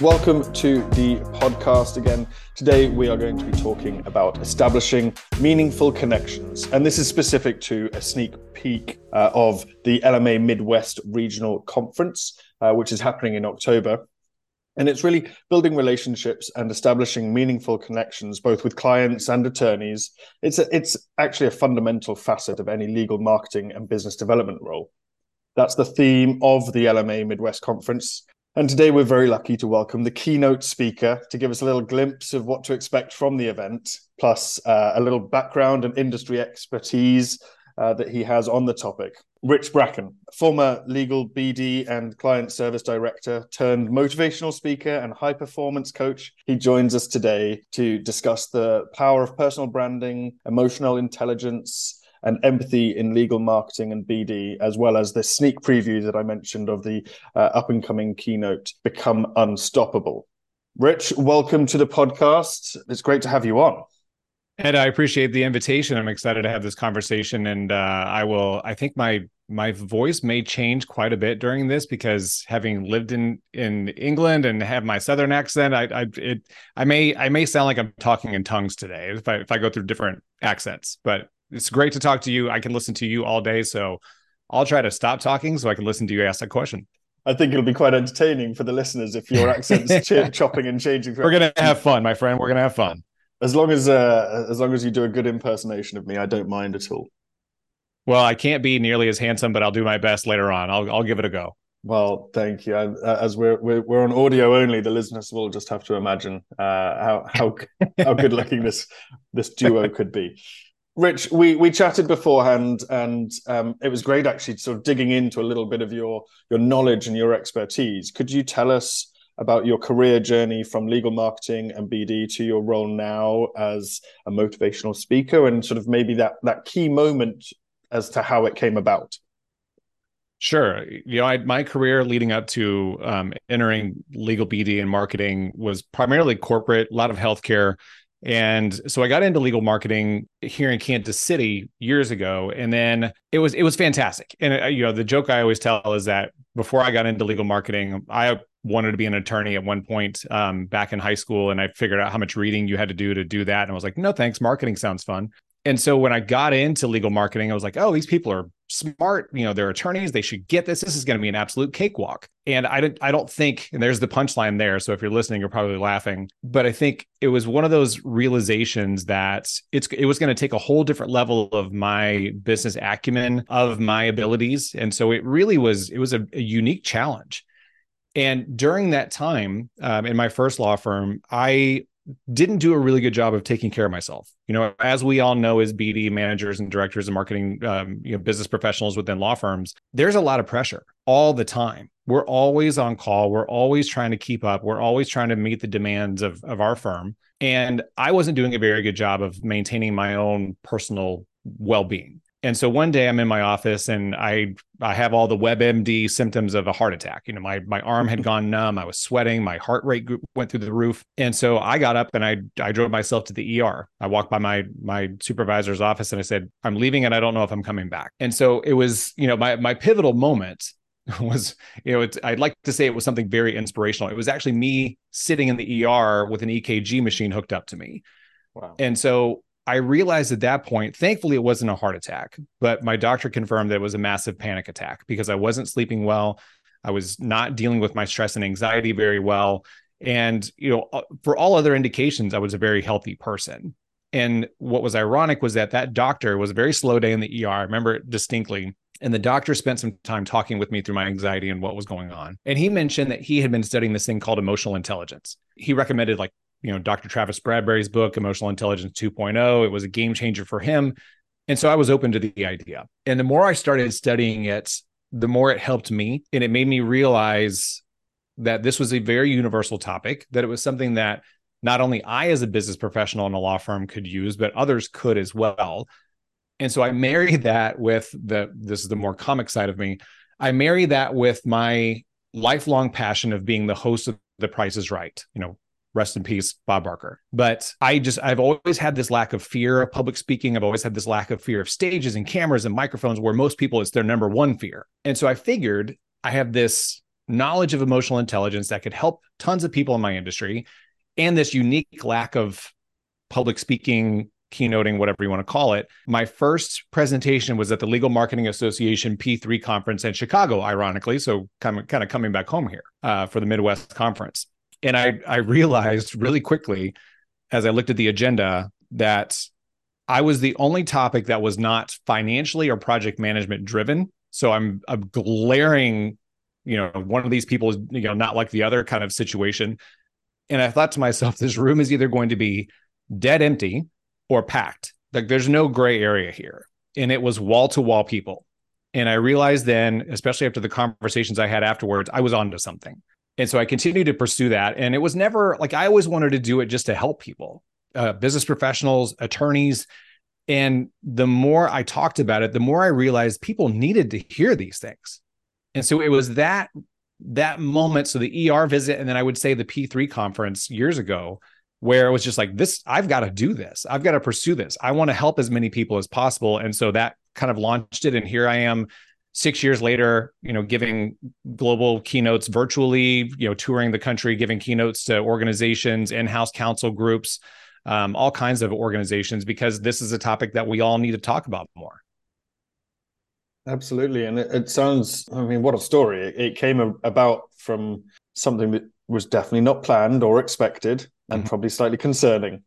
Welcome to the podcast again. Today, we are going to be talking about establishing meaningful connections. And this is specific to a sneak peek uh, of the LMA Midwest Regional Conference, uh, which is happening in October. And it's really building relationships and establishing meaningful connections, both with clients and attorneys. It's, a, it's actually a fundamental facet of any legal marketing and business development role. That's the theme of the LMA Midwest Conference. And today we're very lucky to welcome the keynote speaker to give us a little glimpse of what to expect from the event, plus uh, a little background and industry expertise uh, that he has on the topic. Rich Bracken, former legal BD and client service director turned motivational speaker and high performance coach. He joins us today to discuss the power of personal branding, emotional intelligence, and empathy in legal marketing and BD, as well as the sneak preview that I mentioned of the uh, up and coming keynote, Become Unstoppable. Rich, welcome to the podcast. It's great to have you on. Ed, I appreciate the invitation. I'm excited to have this conversation, and uh, I will. I think my my voice may change quite a bit during this because having lived in in England and have my southern accent, I I it I may I may sound like I'm talking in tongues today if I if I go through different accents. But it's great to talk to you. I can listen to you all day, so I'll try to stop talking so I can listen to you ask that question. I think it'll be quite entertaining for the listeners if your accent's ch- chopping and changing. We're gonna have fun, my friend. We're gonna have fun. As long as uh, as long as you do a good impersonation of me, I don't mind at all. Well, I can't be nearly as handsome, but I'll do my best later on. I'll I'll give it a go. Well, thank you. As we're we're, we're on audio only, the listeners will just have to imagine uh, how how how good looking this this duo could be. Rich, we we chatted beforehand, and um, it was great actually sort of digging into a little bit of your your knowledge and your expertise. Could you tell us about your career journey from legal marketing and BD to your role now as a motivational speaker, and sort of maybe that that key moment as to how it came about? Sure. You know, I, my career leading up to um, entering legal BD and marketing was primarily corporate, a lot of healthcare. And so I got into legal marketing here in Kansas City years ago, and then it was it was fantastic. And uh, you know, the joke I always tell is that before I got into legal marketing, I wanted to be an attorney at one point um, back in high school, and I figured out how much reading you had to do to do that, and I was like, no thanks, marketing sounds fun. And so when I got into legal marketing, I was like, oh, these people are smart. You know, they're attorneys. They should get this. This is going to be an absolute cakewalk. And I don't, I don't think, and there's the punchline there. So if you're listening, you're probably laughing. But I think it was one of those realizations that it's it was going to take a whole different level of my business acumen, of my abilities. And so it really was, it was a, a unique challenge. And during that time um, in my first law firm, I didn't do a really good job of taking care of myself. You know, as we all know, as BD managers and directors and marketing, um, you know, business professionals within law firms, there's a lot of pressure all the time. We're always on call. We're always trying to keep up. We're always trying to meet the demands of of our firm. And I wasn't doing a very good job of maintaining my own personal well being. And so one day I'm in my office and I I have all the WebMD symptoms of a heart attack. You know, my my arm had gone numb, I was sweating, my heart rate went through the roof. And so I got up and I I drove myself to the ER. I walked by my my supervisor's office and I said, "I'm leaving and I don't know if I'm coming back." And so it was, you know, my my pivotal moment was, you know, I'd like to say it was something very inspirational. It was actually me sitting in the ER with an EKG machine hooked up to me. Wow. And so I realized at that point, thankfully, it wasn't a heart attack, but my doctor confirmed that it was a massive panic attack because I wasn't sleeping well. I was not dealing with my stress and anxiety very well. And, you know, uh, for all other indications, I was a very healthy person. And what was ironic was that that doctor was a very slow day in the ER. I remember it distinctly. And the doctor spent some time talking with me through my anxiety and what was going on. And he mentioned that he had been studying this thing called emotional intelligence. He recommended like you know Dr. Travis Bradberry's book Emotional Intelligence 2.0. It was a game changer for him. And so I was open to the idea. And the more I started studying it, the more it helped me and it made me realize that this was a very universal topic, that it was something that not only I as a business professional in a law firm could use, but others could as well. And so I marry that with the this is the more comic side of me. I marry that with my lifelong passion of being the host of The Price is Right. You know, rest in peace bob barker but i just i've always had this lack of fear of public speaking i've always had this lack of fear of stages and cameras and microphones where most people it's their number one fear and so i figured i have this knowledge of emotional intelligence that could help tons of people in my industry and this unique lack of public speaking keynoting, whatever you want to call it. My first presentation was at the Legal Marketing Association P3 conference in Chicago, ironically. So kind of, kind of coming back home here uh, for the Midwest conference. And I, I realized really quickly as I looked at the agenda that I was the only topic that was not financially or project management driven. So I'm a glaring, you know, one of these people is, you know, not like the other kind of situation. And I thought to myself, this room is either going to be dead empty or packed. Like there's no gray area here. And it was wall to wall people. And I realized then, especially after the conversations I had afterwards, I was onto something. And so I continued to pursue that. And it was never like I always wanted to do it just to help people, uh, business professionals, attorneys. And the more I talked about it, the more I realized people needed to hear these things. And so it was that that moment. So the ER visit, and then I would say the P3 conference years ago where it was just like this i've got to do this i've got to pursue this i want to help as many people as possible and so that kind of launched it and here i am six years later you know giving global keynotes virtually you know touring the country giving keynotes to organizations in-house counsel groups um, all kinds of organizations because this is a topic that we all need to talk about more absolutely and it, it sounds i mean what a story it, it came about from something that was definitely not planned or expected and mm-hmm. probably slightly concerning.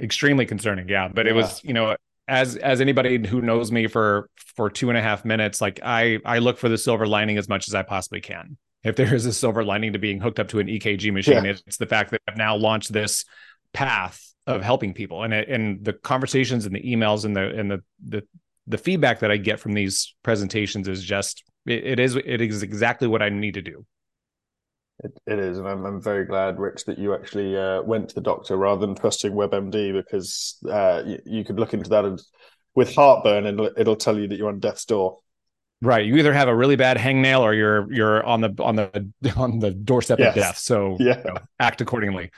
Extremely concerning, yeah. But yeah. it was, you know, as as anybody who knows me for for two and a half minutes, like I I look for the silver lining as much as I possibly can. If there is a silver lining to being hooked up to an EKG machine, yeah. it's the fact that I've now launched this path of helping people, and it, and the conversations and the emails and the and the the the feedback that I get from these presentations is just it, it is it is exactly what I need to do. It, it is, and I'm, I'm very glad, Rich, that you actually uh, went to the doctor rather than trusting WebMD because uh, you, you, could look into that and with heartburn, and it'll, it'll tell you that you're on death's door. Right. You either have a really bad hangnail or you're you're on the on the on the doorstep yes. of death. So yeah. You know, act accordingly.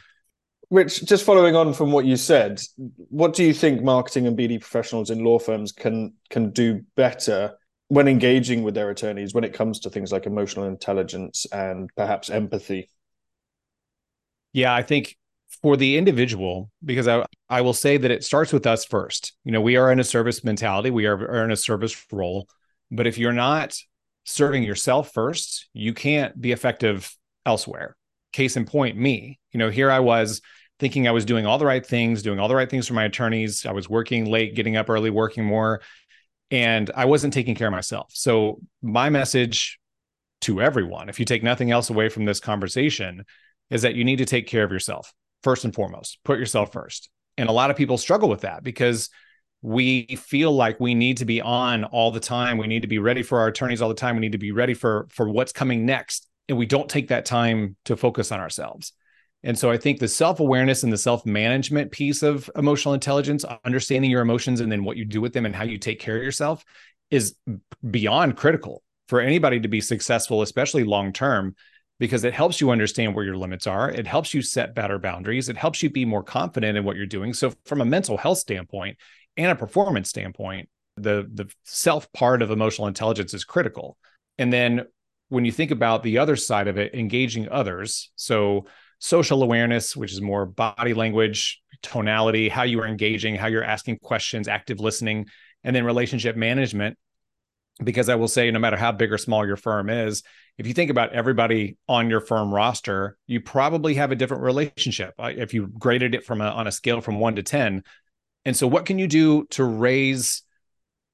Rich, just following on from what you said, what do you think marketing and BD professionals in law firms can can do better when engaging with their attorneys when it comes to things like emotional intelligence and perhaps empathy? Yeah, I think for the individual, because I, I will say that it starts with us first. You know, we are in a service mentality, we are, are in a service role. But if you're not serving yourself first, you can't be effective elsewhere. Case in point, me. You know, here I was thinking I was doing all the right things, doing all the right things for my attorneys. I was working late, getting up early, working more and I wasn't taking care of myself. So my message to everyone, if you take nothing else away from this conversation, is that you need to take care of yourself first and foremost. Put yourself first. And a lot of people struggle with that because we feel like we need to be on all the time. We need to be ready for our attorneys all the time. We need to be ready for for what's coming next. And we don't take that time to focus on ourselves. And so I think the self awareness and the self management piece of emotional intelligence, understanding your emotions and then what you do with them and how you take care of yourself is beyond critical for anybody to be successful, especially long term, because it helps you understand where your limits are. It helps you set better boundaries. It helps you be more confident in what you're doing. So, from a mental health standpoint and a performance standpoint, the, the self part of emotional intelligence is critical. And then when you think about the other side of it, engaging others. So, social awareness, which is more body language, tonality, how you are engaging, how you're asking questions, active listening, and then relationship management. Because I will say, no matter how big or small your firm is, if you think about everybody on your firm roster, you probably have a different relationship. Uh, if you graded it from a, on a scale from one to 10. And so, what can you do to raise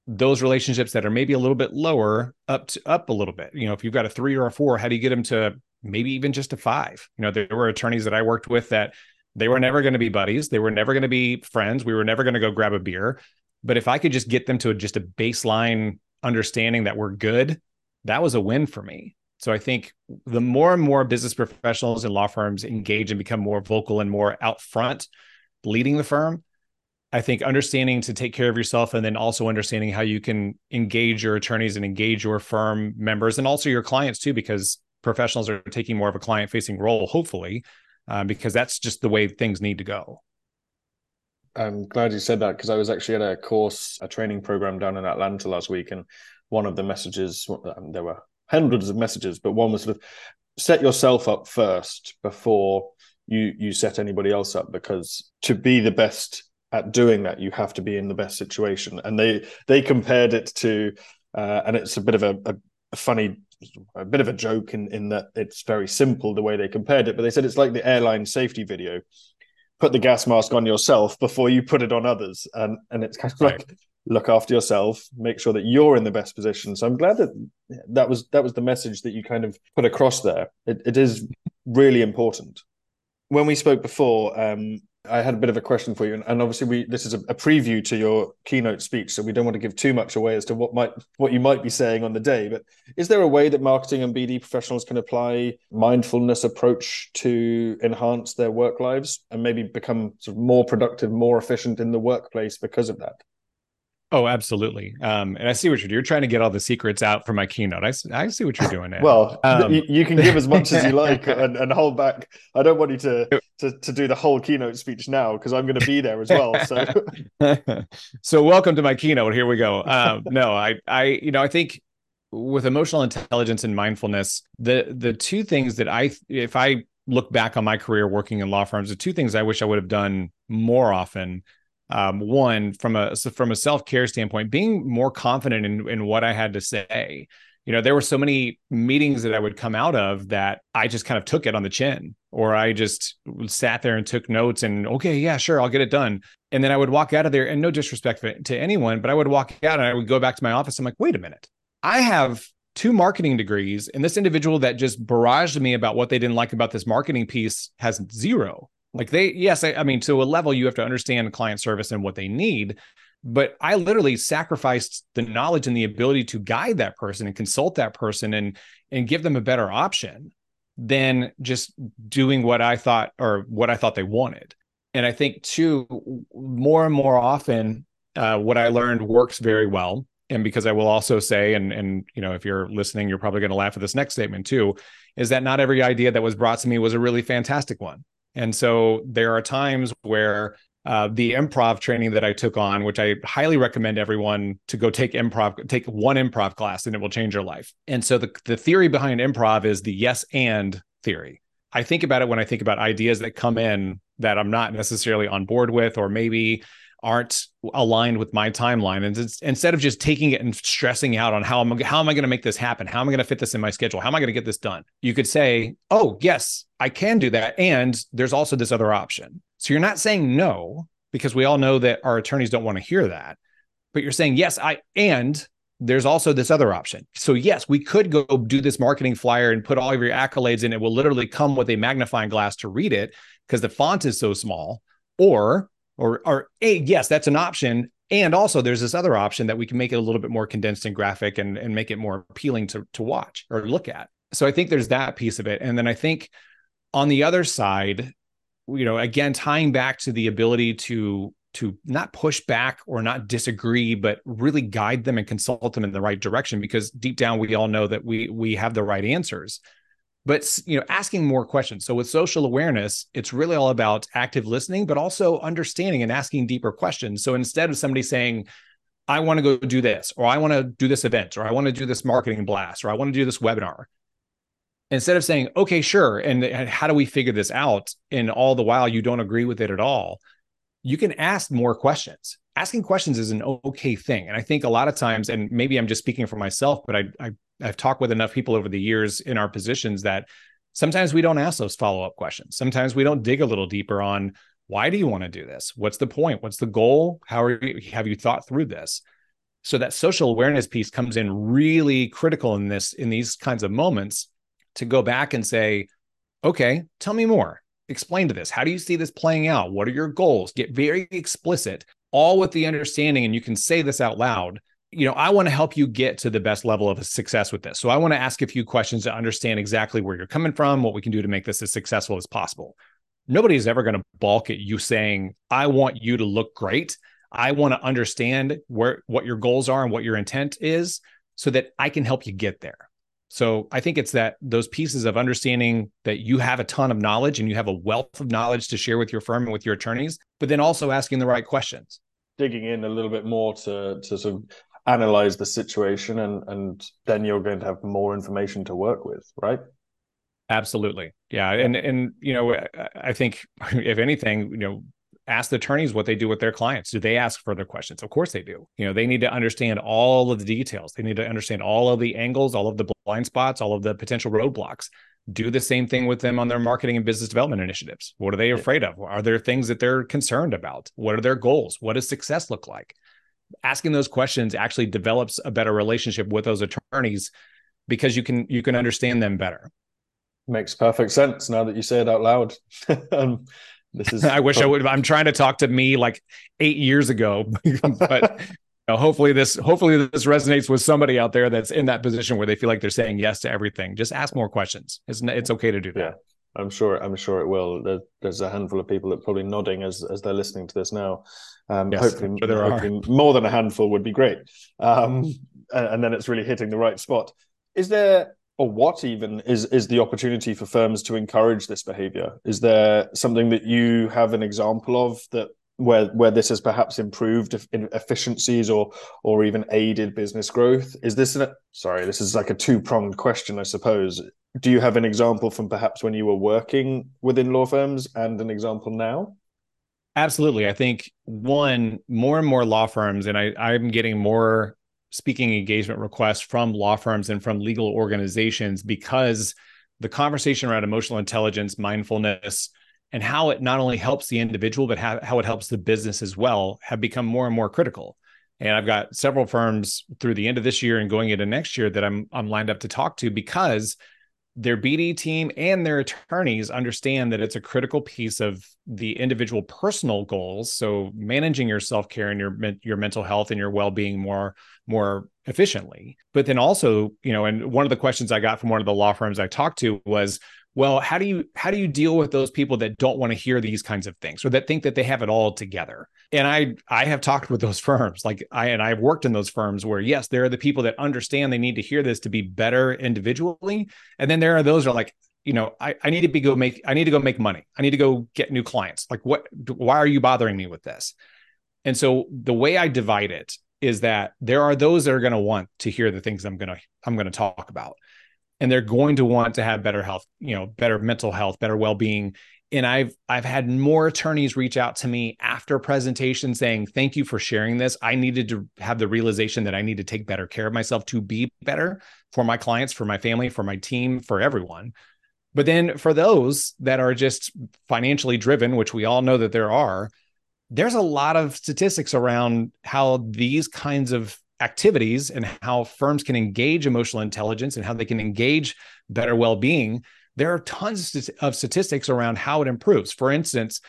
those relationships that are maybe a little bit lower up to up a little bit? You know, if you've got a three or a four, how do you get them to maybe even just a five. You know, there were attorneys that I worked with that they were never going to be buddies. They were never going to be friends. We were never going to go grab a beer. But if I could just get them to just a baseline understanding that we're good, that was a win for me. So I think the more and more business professionals and law firms engage and become more vocal and more out front leading the firm, I think understanding to take care of yourself and then also understanding how you can engage your attorneys and engage your firm members and also your clients too, because professionals are taking more of a client facing role, hopefully, uh, because that's just the way things need to go. I'm glad you said that because I was actually at a course, a training program down in Atlanta last week, and one of the messages um, there were hundreds of messages, but one was sort of set yourself up first before you you set anybody else up because to be the best at doing that you have to be in the best situation and they they compared it to uh, and it's a bit of a, a, a, funny a bit of a joke in in that it's very simple the way they compared it but they said it's like the airline safety video. Put the gas mask on yourself before you put it on others and and it's kind of right. like look after yourself make sure that you're in the best position. So i'm glad that that was that was the message that you kind of put across there. It, it is really important. When we spoke before um, I had a bit of a question for you, and, obviously we this is a, a, preview to your keynote speech, so we don't want to give too much away as to what might what you might be saying on the day. But is there a way that marketing and BD professionals can apply mindfulness approach to enhance their work lives and maybe become sort of more productive, more efficient in the workplace because of that? Oh, absolutely. Um, and I see what you're doing. You're trying to get all the secrets out for my keynote. I, I see what you're doing. Now. well, um, you, you, can give as much as you like and, and, hold back. I don't want you to to, to do the whole keynote speech now because I'm going to be there as well. So, so welcome to my keynote. Here we go. Um, no, I, I, you know, I think with emotional intelligence and mindfulness, the the two things that I, if I look back on my career working in law firms, the two things I wish I would have done more often um, one from a from a self care standpoint, being more confident in in what I had to say. You know, there were so many meetings that I would come out of that I just kind of took it on the chin, or I just sat there and took notes and okay, yeah, sure, I'll get it done. And then I would walk out of there, and no disrespect to anyone, but I would walk out and I would go back to my office. I'm like, wait a minute, I have two marketing degrees, and this individual that just barraged me about what they didn't like about this marketing piece has zero. Like they, yes, I, I mean, to a level, you have to understand client service and what they need. But I literally sacrificed the knowledge and the ability to guide that person and consult that person and and give them a better option than just doing what I thought or what I thought they wanted. And I think too, more and more often, uh, what I learned works very well. And because I will also say, and and you know, if you're listening, you're probably going to laugh at this next statement too, is that not every idea that was brought to me was a really fantastic one. And so there are times where uh, the improv training that I took on, which I highly recommend everyone to go take improv, take one improv class and it will change your life. And so the, the theory behind improv is the yes and theory. I think about it when I think about ideas that come in that I'm not necessarily on board with, or maybe aren't aligned with my timeline. And instead of just taking it and stressing out on how am how am I going to make this happen? How am I going to fit this in my schedule? How am I going to get this done? You could say oh yes I can do that. And there's also this other option. So you're not saying no because we all know that our attorneys don't want to hear that. But you're saying yes I and there's also this other option. So yes, we could go do this marketing flyer and put all of your accolades in. It will literally come with a magnifying glass to read it because the font is so small. Or or or a yes that's an option. And also there's this other option that we can make it a little bit more condensed and graphic and and make it more appealing to to watch or look at. So i think there's that piece of it. And then i think on the other side you know again tying back to the ability to to not push back or not disagree but really guide them and consult them in the right direction because deep down we all know that we we have the right answers but you know asking more questions. So with social awareness it's really all about active listening but also understanding and asking deeper questions. So instead of somebody saying i want to go do this or i want to do this event or i want to do this marketing blast or i want to do this webinar instead of saying okay sure and how do we figure this out? and all the while you don't agree with it at all you can ask more questions asking questions is an okay thing and i think a lot of times and maybe i'm just speaking for myself but i, I I've talked with enough people over the years in our positions that sometimes we don't ask those follow up questions. Sometimes we don't dig a little deeper on why do you want to do this? What's the point? What's the goal? How are you, have you thought through this? So that social awareness piece comes in really critical in this in these kinds of moments to go back and say, okay, tell me more. Explain to this. How do you see this playing out? What are your goals? Get very explicit, all with the understanding, and you can say this out loud you know, I want to help you get to the best level of success with this. So I want to ask a few questions to understand exactly where you're coming from, what we can do to make this as successful as possible. Nobody is ever going to balk at you saying, I want you to look great. I want to understand where what your goals are and what your intent is so that I can help you get there. So I think it's that those pieces of understanding that you have a ton of knowledge and you have a wealth of knowledge to share with your firm and with your attorneys, but then also asking the right questions digging in a little bit more to to sort of analyze the situation and and then you're going to have more information to work with right? Absolutely. Yeah. And and you know i think if anything you know ask the attorneys what they do with their clients. Do they ask further questions? Of course they do. You know they need to understand all of the details. They need to understand all of the angles all of the blind spots all of the potential roadblocks do the same thing with them on their marketing and business development initiatives. What are they afraid of? Are there things that they're concerned about? What are their goals? What does success look like? Asking those questions actually develops a better relationship with those attorneys because you can you can understand them better. Makes perfect sense now that you say it out loud. Um, this is i wish i would i'm trying to talk to me like eight years ago but know, hopefully this hopefully this resonates with somebody out there that's in that position where they feel like they're saying yes to everything just ask more questions it's, it's okay to do that yeah I'm sure. I'm sure it will. There, there's a handful of people that are probably nodding as as they're listening to this now. Um, yes, hopefully, sure hopefully more than a handful would be great. Um, and, and then it's really hitting the right spot. Is there, or what even is is the opportunity for firms to encourage this behavior? Is there something that you have an example of that where where this has perhaps improved efficiencies or or even aided business growth? Is this an sorry? This is like a two pronged question, I suppose do you have an example from perhaps when you were working within law firms and an example now? Absolutely. I think one, more and more law firms, and I, I'm getting more speaking engagement requests from law firms and from legal organizations because the conversation around emotional intelligence, mindfulness, and how it not only helps the individual, but how, how it helps the business as well have become more and more critical. And I've got several firms through the end of this year and going into next year that I'm I'm lined up to talk to because their BD team and their attorneys understand that it's a critical piece of the individual personal goals. So managing your self care and your your mental health and your well being more more efficiently. But then also, you know, and one of the questions I got from one of the law firms I talked to was, well, how do you how do you deal with those people that don't want to hear these kinds of things or that think that they have it all together? and i i have talked with those firms like i and i've worked in those firms where yes there are the people that understand they need to hear this to be better individually and then there are those are like you know i, I need to be go make i need to go make money. I need to go get new clients. Like what why are you bothering me with this? And so the way i divide it is that there are those that are going to want to hear the things i'm going to i'm going to talk about and they're going to want to have better health you know better mental health better well-being and I've I've had more attorneys reach out to me after presentation saying thank you for sharing this. I needed to have the realization that I need to take better care of myself to be better for my clients, for my family, for my team, for everyone. But then for those that are just financially driven, which we all know that there are, there's a lot of statistics around how these kinds of activities and how firms can engage emotional intelligence and how they can engage better well-being there are tons of statistics around how it improves. For instance,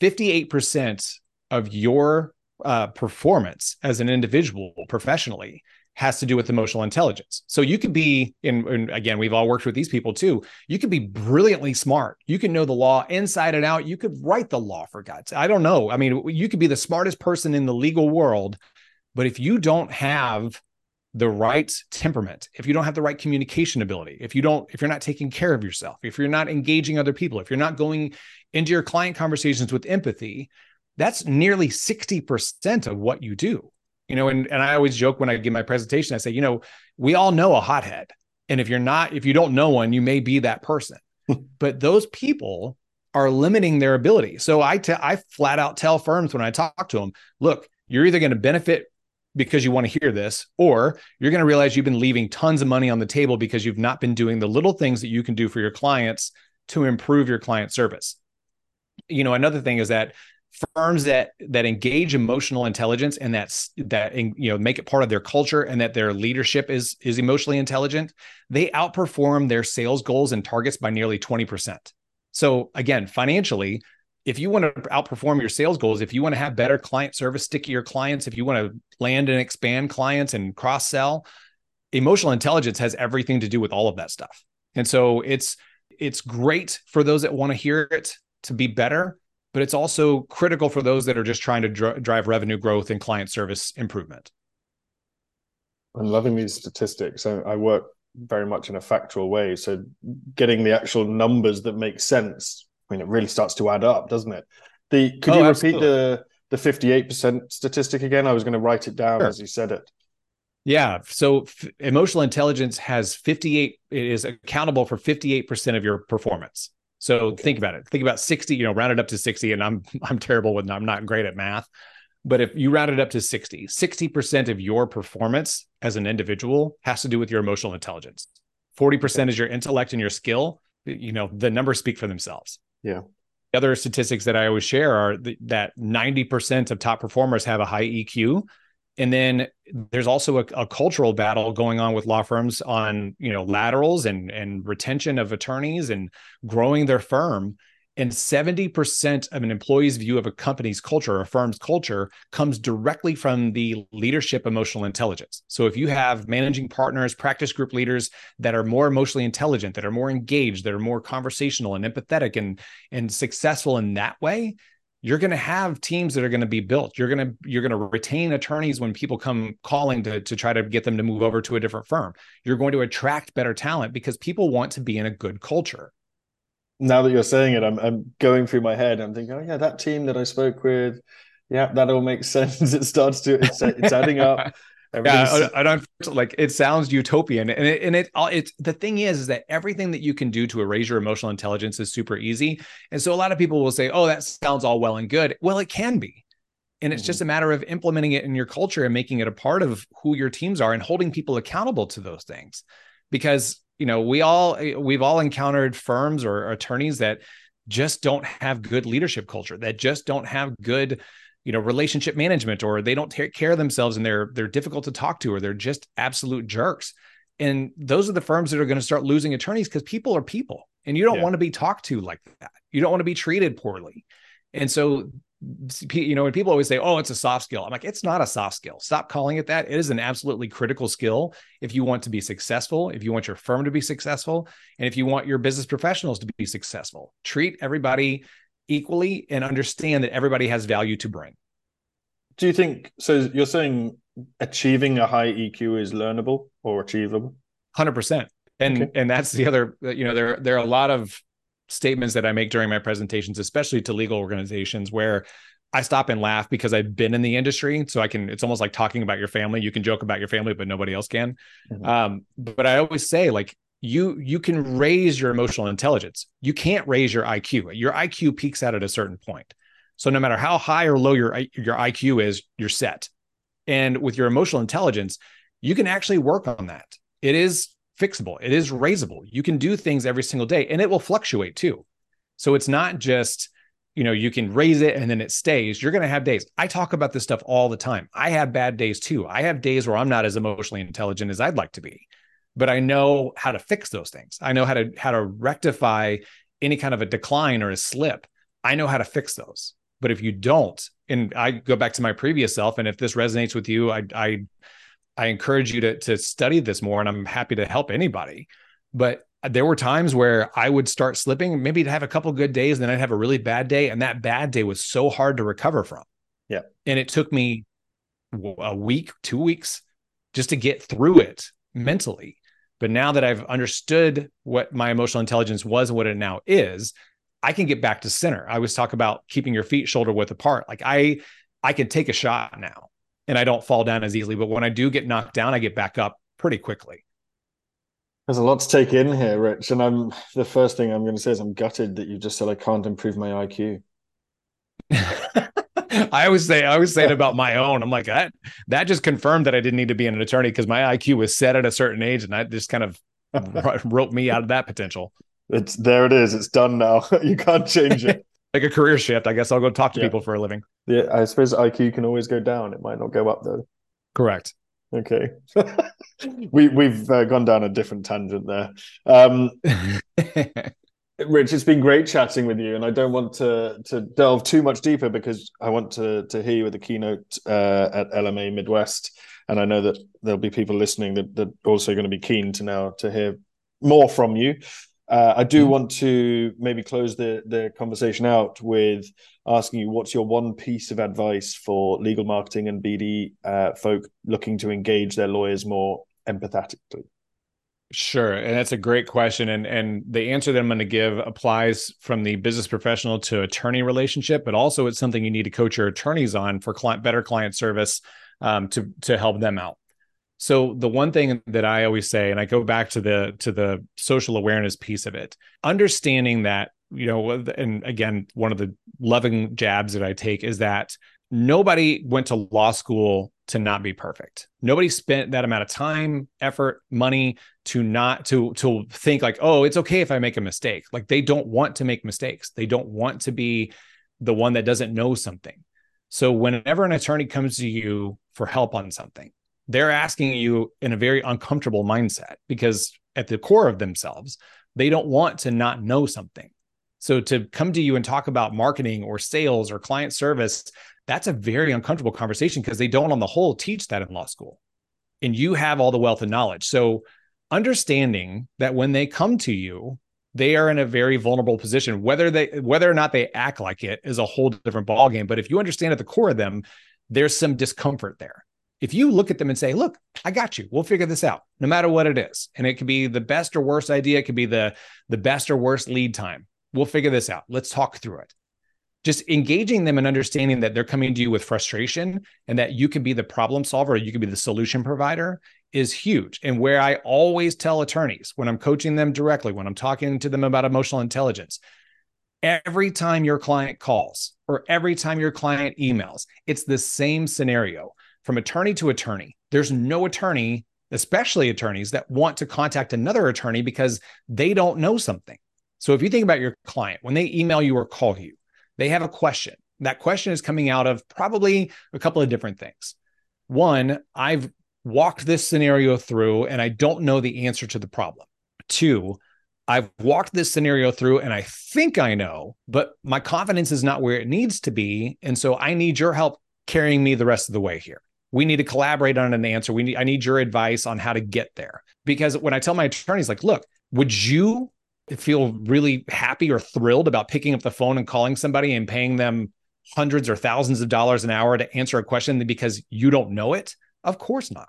58% of your uh, performance as an individual professionally has to do with emotional intelligence. So you could be, and, again, we've all worked with these people too. You could be brilliantly smart. You can know the law inside and out. You could write the law for God's. I don't know. I mean, you could be the smartest person in the legal world, but if you don't have the right temperament, if you don't have the right communication ability, if you don't, if you're not taking care of yourself, if you're not engaging other people, if you're not going into your client conversations with empathy, that's nearly 60% of what you do. You know, and, and I always joke when I give my presentation, I say, you know, we all know a hothead. And if you're not, if you don't know one, you may be that person. Hmm. but those people are limiting their ability. So I, t- I flat out tell firms when I talk to them, look, you're either going to benefit because you want to hear this, or you're going to realize you've been leaving tons of money on the table because you've not been doing the little things that you can do for your clients to improve your client service. You know, another thing is that firms that that engage emotional intelligence and that's that you know make it part of their culture and that their leadership is is emotionally intelligent they outperform their sales goals and targets by nearly 20% so again financially if you want to outperform your sales goals, if you want to have better client service, stickier clients, if you want to land and expand clients and cross sell, emotional intelligence has everything to do with all of that stuff. And so it's it's great for those that want to hear it to be better, but it's also critical for those that are just trying to dr- drive revenue growth and client service improvement. I'm loving these statistics. I, I work very much in a factual way. So getting the actual numbers that make sense I mean, it really starts to add up, doesn't it? The could oh, you repeat absolutely. the the 58% statistic again? I was going to write it down Sure. as you said it. Yeah. So f- emotional intelligence has 58, it is accountable for 58% of your performance. So think about it. Think about 60, you know, round it up to 60. And I'm I'm terrible with I'm not great at math. But if you round it up to 60, 60% of your performance as an individual has to do with your emotional intelligence. 40% is your intellect and your skill. You know, the numbers speak for themselves. Yeah. The other statistics that I always share are th- that 90% of top performers have a high EQ. And then there's also a, a cultural battle going on with law firms on, you know, laterals and and retention of attorneys and growing their firm. And 70% of an employee's view of a company's culture or a firm's culture comes directly from the leadership emotional intelligence. So if you have managing partners, practice group leaders that are more emotionally intelligent, that are more engaged, that are more conversational and empathetic and and successful in that way, you're going to have teams that are going to be built. You're going to you're going to retain attorneys when people come calling to to try to get them to move over to a different firm. You're going to attract better talent because people want to be in a good culture. Now that you're saying it, I'm, I'm going through my head. I'm thinking, oh, yeah, that team that I spoke with. Yeah, that all makes sense. It starts to, it's, it's adding up. Yeah, I, I don't like it sounds utopian, and it and it uh, it's the thing is is that everything that you can do to erase your emotional intelligence is super easy, and so a lot of people will say, "Oh, that sounds all well and good." Well, it can be, and it's just a mm-hmm. matter of implementing it in your culture and making it a part of who your teams are and holding people accountable to those things, because you know we all we've all encountered firms or attorneys that just don't have good leadership culture, that just don't have good you know relationship management or they don't take care of themselves and they're they're difficult to talk to or they're just absolute jerks. And those are the firms that are going to start losing attorneys because people are people and you don't Yeah. want to be talked to like that. You don't want to be treated poorly. And so you know when people always say oh it's a soft skill i'm like it's not a soft skill stop calling it that it is an absolutely critical skill if you want to be successful if you want your firm to be successful and if you want your business professionals to be successful treat everybody equally and understand that everybody has value to bring Do you think so? You're saying achieving a high EQ is learnable or achievable? Hundred percent, and Okay. and that's the other. You know, there there are a lot of statements that I make during my presentations, especially to legal organizations, where I stop and laugh because I've been in the industry, so I can. It's almost like talking about your family. You can joke about your family, but nobody else can. Mhm. Um, but I always say, like you you can raise your emotional intelligence. You can't raise your IQ. Your IQ peaks out at a certain point. So no matter how high or low your your IQ is, you're set. And with your emotional intelligence, you can actually work on that. It is fixable. It is raisable. You can do things every single day and it will fluctuate too. So it's not just, you know, you can raise it and then it stays. You're going to have days. I talk about this stuff all the time. I have bad days too. I have days where I'm not as emotionally intelligent as I'd like to be. But I know how to fix those things. I know how to how to rectify any kind of a decline or a slip. I know how to fix those. But if you don't, and I go back to my previous self, and if this resonates with you, I I I encourage you to to study this more, and I'm happy to help anybody. But there were times where I would start slipping, maybe to have a couple good days, and then I'd have a really bad day, and that bad day was so hard to recover from. Yeah. and it took me a week, two weeks, just to get through it mentally. But now that I've understood what my emotional intelligence was and what it now is, I can get back to center. I always talk about keeping your feet shoulder width apart. Like I, I can take a shot now, and I don't fall down as easily. But when I do get knocked down, I get back up pretty quickly. There's a lot to take in here, Rich. And I'm the first thing I'm going to say is I'm gutted that you just said I can't improve my IQ. I always say, I always say it about my own. I'm like that. That just confirmed that I didn't need to be an attorney because my IQ was set at a certain age, and that just kind of wrote me out of that potential. It's there. It is. It's done now. you can't change it. Like a career shift. I guess I'll go talk to Yeah. people for a living. yeah, I suppose IQ can always go down. It might not go up though. Correct. Okay. we we've uh, gone down a different tangent there. Um, Rich, it's been great chatting with you, and I don't want to to delve too much deeper because I want to to hear you with the keynote uh, at LMA Midwest, and I know that there'll be people listening that that also going to be keen to now to hear more from you. Uh, I do Mhm. want to maybe close the the conversation out with asking you what's your one piece of advice for legal marketing and BD uh, folk looking to engage their lawyers more empathetically. Sure, and that's a great question, and and the answer that I'm going to give applies from the business professional to attorney relationship, but also it's something you need to coach your attorneys on for client better client service um, to to help them out. So the one thing that I always say, and I go back to the to the social awareness piece of it, understanding that you know, and again, one of the loving jabs that I take is that nobody went to law school to not be perfect. Nobody spent that amount of time, effort, money to not to to think like, "Oh, it's okay if I make a mistake." Like they don't want to make mistakes. They don't want to be the one that doesn't know something. So whenever an attorney comes to you for help on something, they're asking you in a very uncomfortable mindset because at the core of themselves, they don't want to not know something. So to come to you and talk about marketing or sales or client service, that's a very uncomfortable conversation because they don't, on the whole, teach that in law school. And you have all the wealth and knowledge. So, understanding that when they come to you, they are in a very vulnerable position. Whether they whether or not they act like it is a whole different ballgame. But if you understand at the core of them, there's some discomfort there. If you look at them and say, "Look, I got you. We'll figure this out, no matter what it is," and it could be the best or worst idea, it could be the the best or worst lead time. We'll figure this out. Let's talk through it just engaging them and understanding that they're coming to you with frustration and that you can be the problem solver or you can be the solution provider is huge. And where I always tell attorneys when I'm coaching them directly, when I'm talking to them about emotional intelligence, every time your client calls or every time your client emails, it's the same scenario from attorney to attorney. There's no attorney, especially attorneys, that want to contact another attorney because they don't know something. So if you think about your client, when they email you or call you, they have a question. That question is coming out of probably a couple of different things. One, I've walked this scenario through and I don't know the answer to the problem. Two, I've walked this scenario through and I think I know, but my confidence is not where it needs to be. And so I need your help carrying me the rest of the way here. We need to collaborate on an answer. We need I need your advice on how to get there. Because when I tell my attorneys like, look, would you feel really happy or thrilled about picking up the phone and calling somebody and paying them hundreds or thousands of dollars an hour to answer a question because you don't know it? Of course not.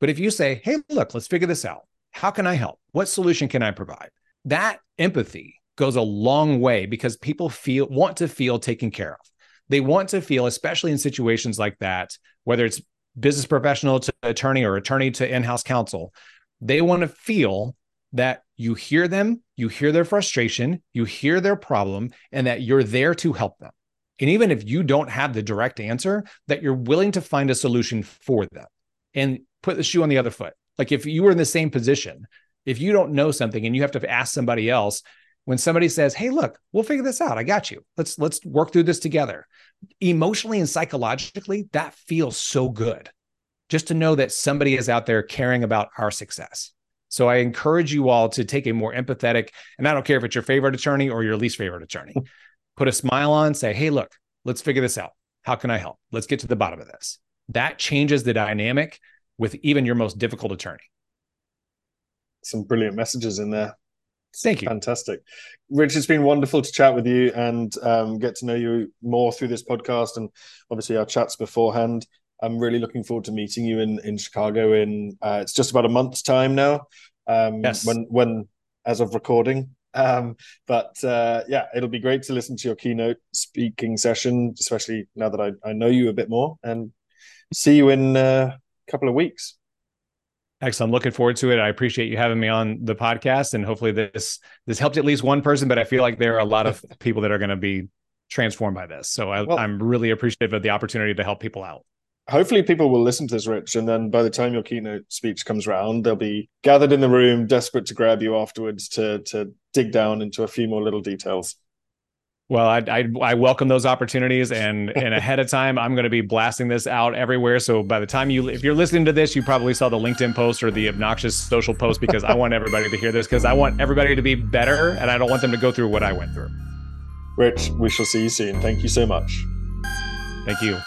But if you say, hey, look, let's figure this out. How can I help? What solution can I provide? That empathy goes a long way because people feel want to feel taken care of. They want to feel, especially in situations like that, whether it's business professional to attorney or attorney to in-house counsel, they want to feel that you hear them, you hear their frustration, you hear their problem, and that you're there to help them. And even if you don't have the direct answer, that you're willing to find a solution for them and put the shoe on the other foot. Like if you were in the same position, if you don't know something and you have to ask somebody else, when somebody says, "Hey, look, we'll figure this out. I got you. Let's let's work through this together." Emotionally and psychologically, that feels so good. Just to know that somebody is out there caring about our success. So I encourage you all to take a more empathetic, and I don't care if it's your favorite attorney or your least favorite attorney, put a smile on, say, hey, look, let's figure this out. How can I help? Let's get to the bottom of this. That changes the dynamic with even your most difficult attorney. Some brilliant messages in there. Thank you. Fantastic. Rich, it's been wonderful to chat with you and um, get to know you more through this podcast and obviously our chats beforehand. I'm really looking forward to meeting you in in Chicago in uh, it's just about a month's time now. Um, yes. When when as of recording. Um, but uh, yeah, it'll be great to listen to your keynote speaking session, especially now that I, I know you a bit more. And see you in uh, a couple of weeks. Excellent. I'm looking forward to it. I appreciate you having me on the podcast, and hopefully this this helped at least one person. But I feel like there are a lot of people that are going to be transformed by this. So I, well, I'm really appreciative of the opportunity to help people out hopefully people will listen to this rich and then by the time your keynote speech comes around they'll be gathered in the room desperate to grab you afterwards to to dig down into a few more little details well i i, I welcome those opportunities and and ahead of time i'm going to be blasting this out everywhere. So by the time you if you're listening to this you probably saw the linkedin post or the obnoxious social post because i want everybody to hear this because i want everybody to be better and i don't want them to go through what i went through. Rich we shall see you soon. Thank you so much. Thank you